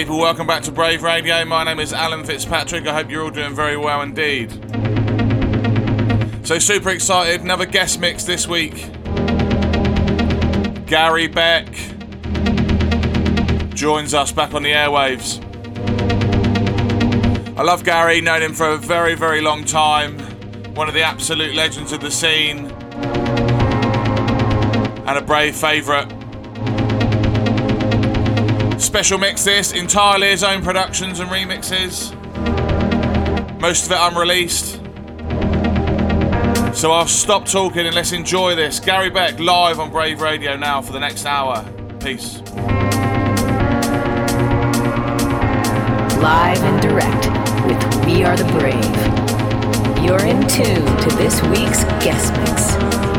people, welcome back to Brave Radio. My name is Alan Fitzpatrick. I hope you're all doing very well indeed. So, super excited. Another guest mix this week. Gary Beck joins us back on the airwaves. I love Gary, known him for a very, very long time. One of the absolute legends of the scene. And a brave favourite. Special mix this, entirely his own productions and remixes. Most of it unreleased. So I'll stop talking and let's enjoy this. Gary Beck live on Brave Radio now for the next hour. Peace. Live and direct with We Are the Brave. You're in tune to this week's guest mix.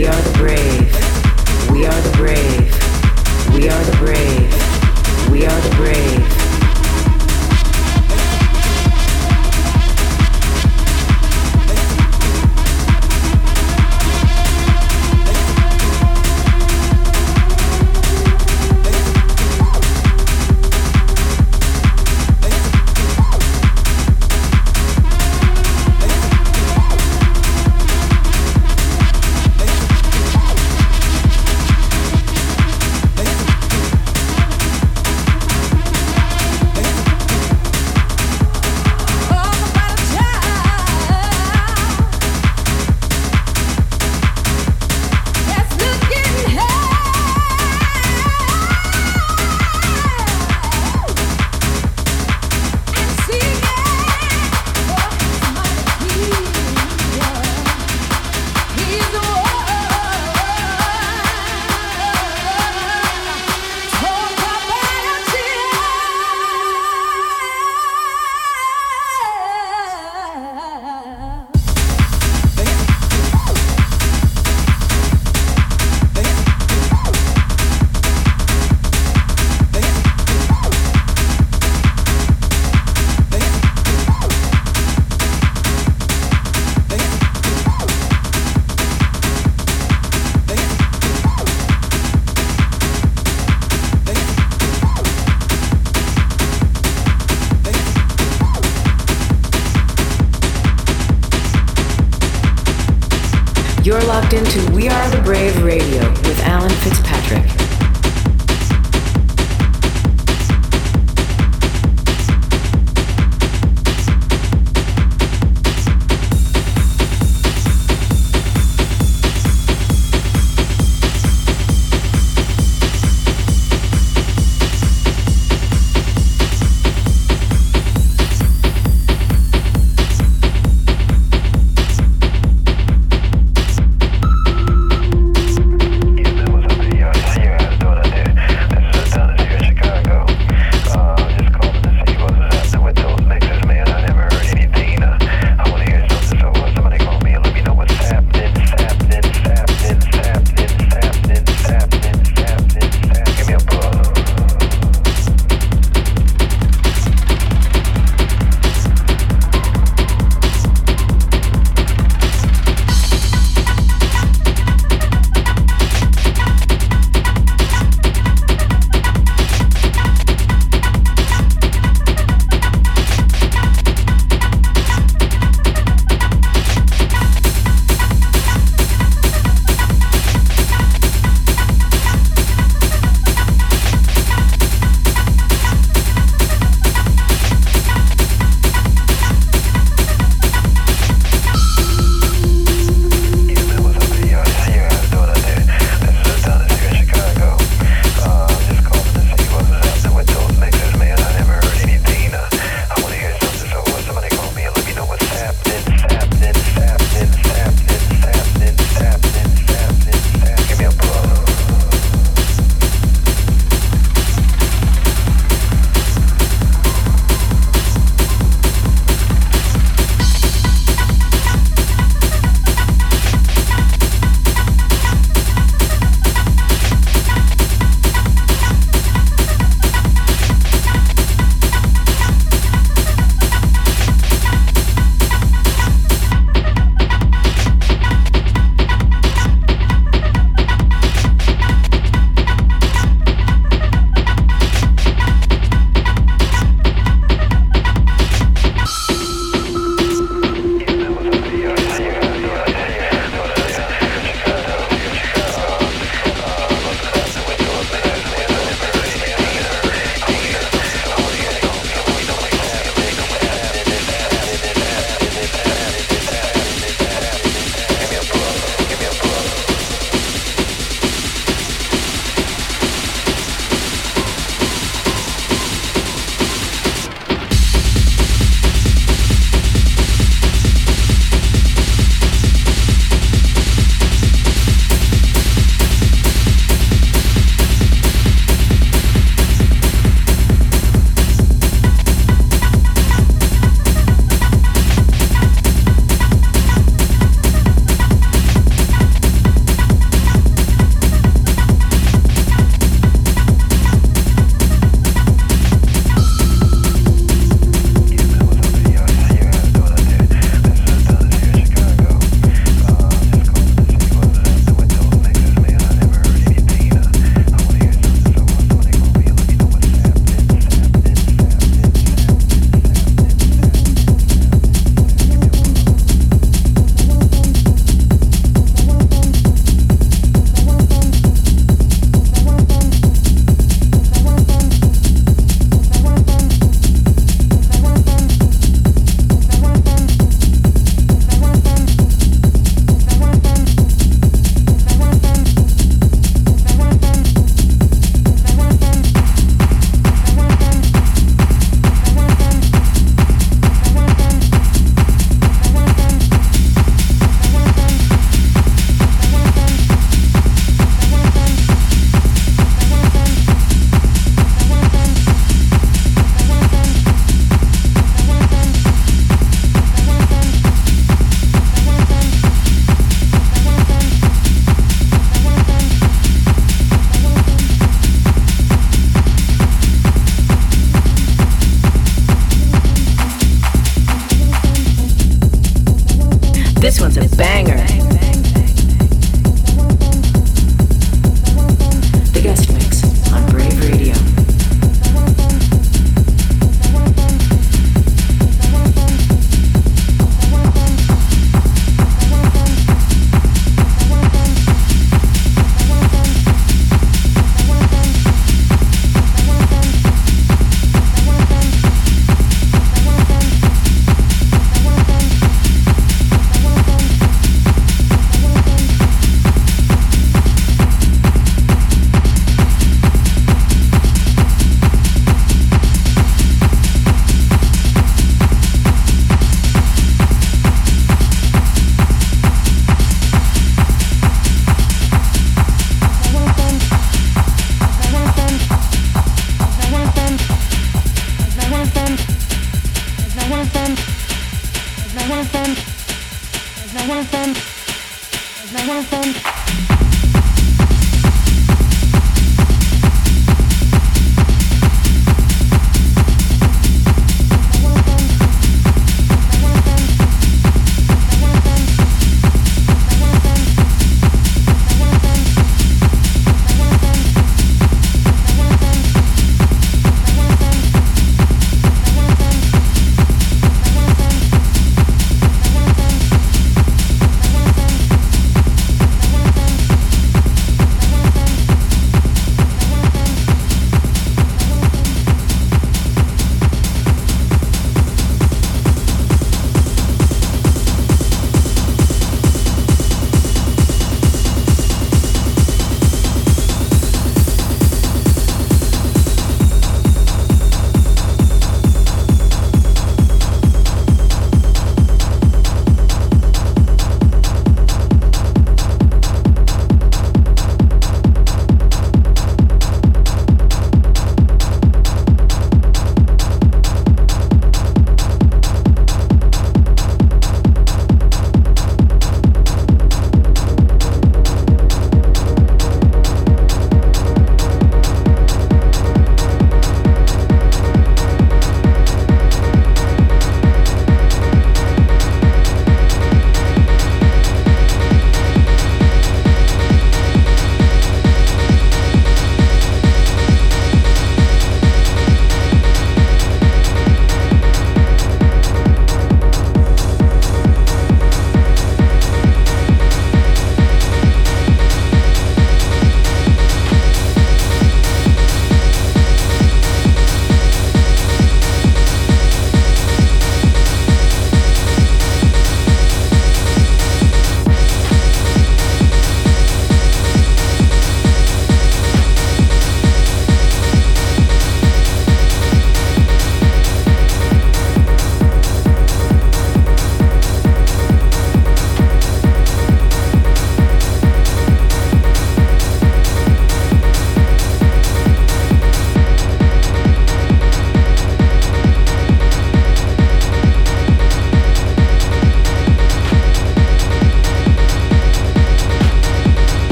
We are the brave. We are the brave. We are the brave. We are the brave.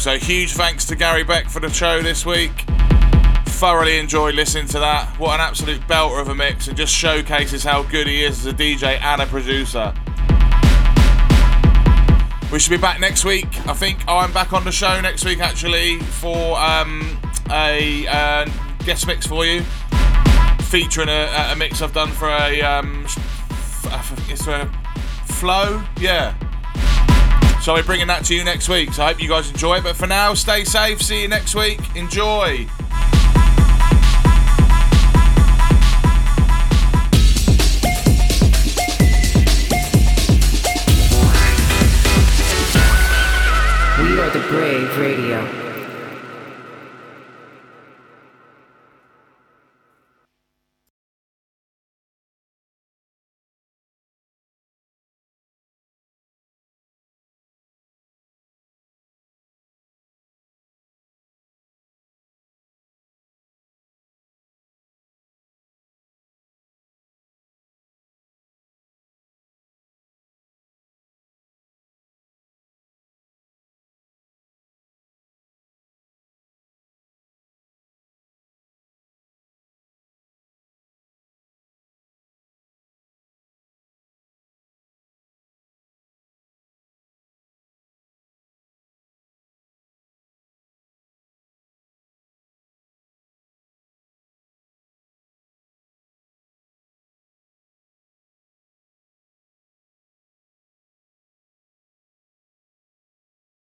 So huge thanks to Gary Beck for the show this week. Thoroughly enjoyed listening to that. What an absolute belter of a mix and just showcases how good he is as a DJ and a producer. We should be back next week. I think I'm back on the show next week actually for um, a uh, guest mix for you, featuring a, a, mix I've done for a um, it's a flow, yeah. So we're bringing that to you next week. So I hope you guys enjoy it. But for now, stay safe. See you next week. Enjoy. We are the Brave Radio.